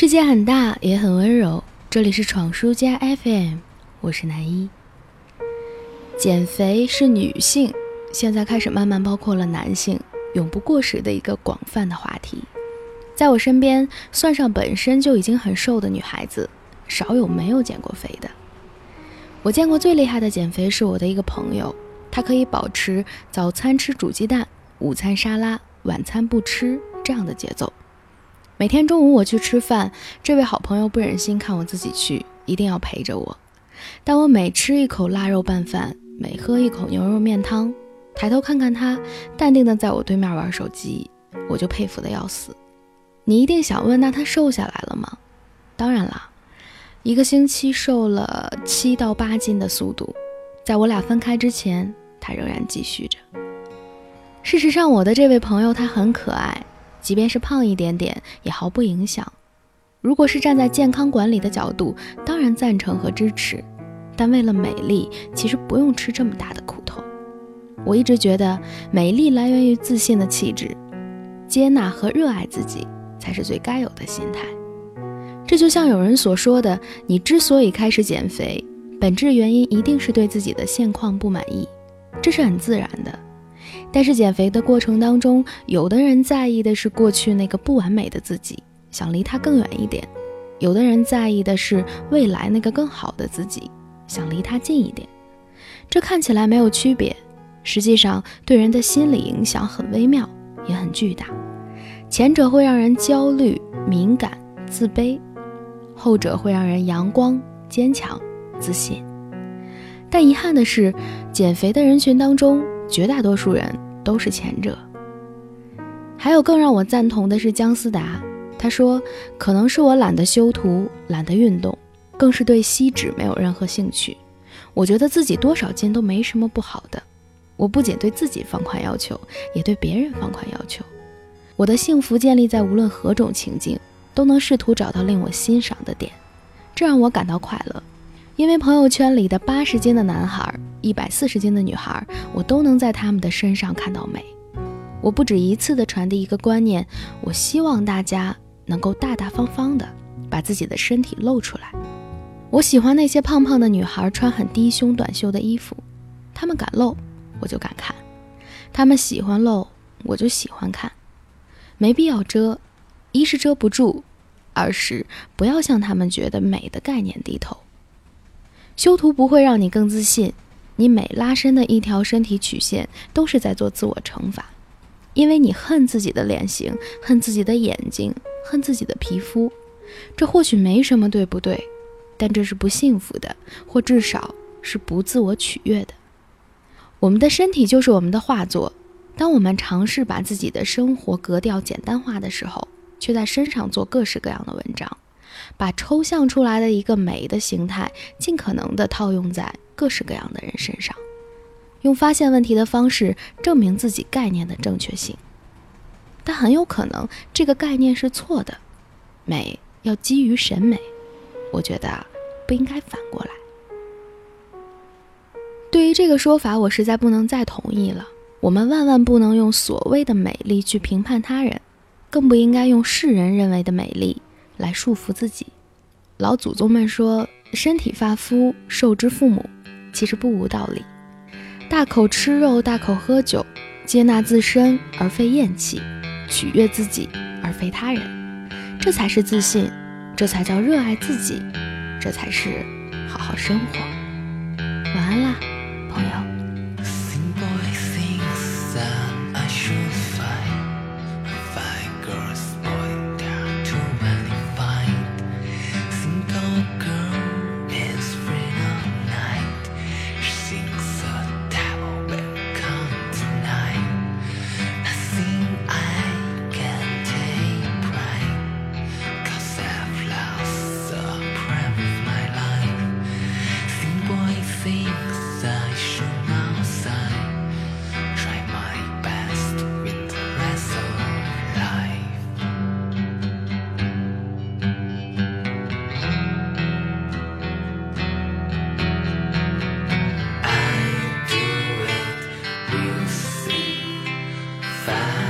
世界很大，也很温柔。这里是闯书家 FM，我是南一。减肥是女性，现在开始慢慢包括了男性，永不过时的一个广泛的话题。在我身边，算上本身就已经很瘦的女孩子，少有没有减过肥的。我见过最厉害的减肥是我的一个朋友，他可以保持早餐吃煮鸡蛋，午餐沙拉，晚餐不吃这样的节奏。每天中午我去吃饭，这位好朋友不忍心看我自己去，一定要陪着我。但我每吃一口腊肉拌饭，每喝一口牛肉面汤，抬头看看他，淡定的在我对面玩手机，我就佩服的要死。你一定想问，那他瘦下来了吗？当然啦，一个星期瘦了七到八斤的速度，在我俩分开之前，他仍然继续着。事实上，我的这位朋友他很可爱。即便是胖一点点，也毫不影响。如果是站在健康管理的角度，当然赞成和支持。但为了美丽，其实不用吃这么大的苦头。我一直觉得，美丽来源于自信的气质，接纳和热爱自己才是最该有的心态。这就像有人所说的，你之所以开始减肥，本质原因一定是对自己的现况不满意，这是很自然的。但是减肥的过程当中，有的人在意的是过去那个不完美的自己，想离他更远一点；有的人在意的是未来那个更好的自己，想离他近一点。这看起来没有区别，实际上对人的心理影响很微妙，也很巨大。前者会让人焦虑、敏感、自卑；后者会让人阳光、坚强、自信。但遗憾的是，减肥的人群当中。绝大多数人都是前者。还有更让我赞同的是姜思达，他说：“可能是我懒得修图，懒得运动，更是对吸脂没有任何兴趣。我觉得自己多少斤都没什么不好的。我不仅对自己放宽要求，也对别人放宽要求。我的幸福建立在无论何种情境，都能试图找到令我欣赏的点，这让我感到快乐。”因为朋友圈里的八十斤的男孩、一百四十斤的女孩，我都能在他们的身上看到美。我不止一次的传递一个观念：我希望大家能够大大方方的把自己的身体露出来。我喜欢那些胖胖的女孩穿很低胸短袖的衣服，她们敢露，我就敢看；她们喜欢露，我就喜欢看。没必要遮，一是遮不住，二是不要向他们觉得美的概念低头。修图不会让你更自信，你每拉伸的一条身体曲线都是在做自我惩罚，因为你恨自己的脸型，恨自己的眼睛，恨自己的皮肤。这或许没什么对不对，但这是不幸福的，或至少是不自我取悦的。我们的身体就是我们的画作，当我们尝试把自己的生活格调简单化的时候，却在身上做各式各样的文章。把抽象出来的一个美的形态，尽可能的套用在各式各样的人身上，用发现问题的方式证明自己概念的正确性。但很有可能这个概念是错的，美要基于审美，我觉得不应该反过来。对于这个说法，我实在不能再同意了。我们万万不能用所谓的美丽去评判他人，更不应该用世人认为的美丽。来束缚自己，老祖宗们说“身体发肤，受之父母”，其实不无道理。大口吃肉，大口喝酒，接纳自身而非厌弃，取悦自己而非他人，这才是自信，这才叫热爱自己，这才是好好生活。晚安啦，fast.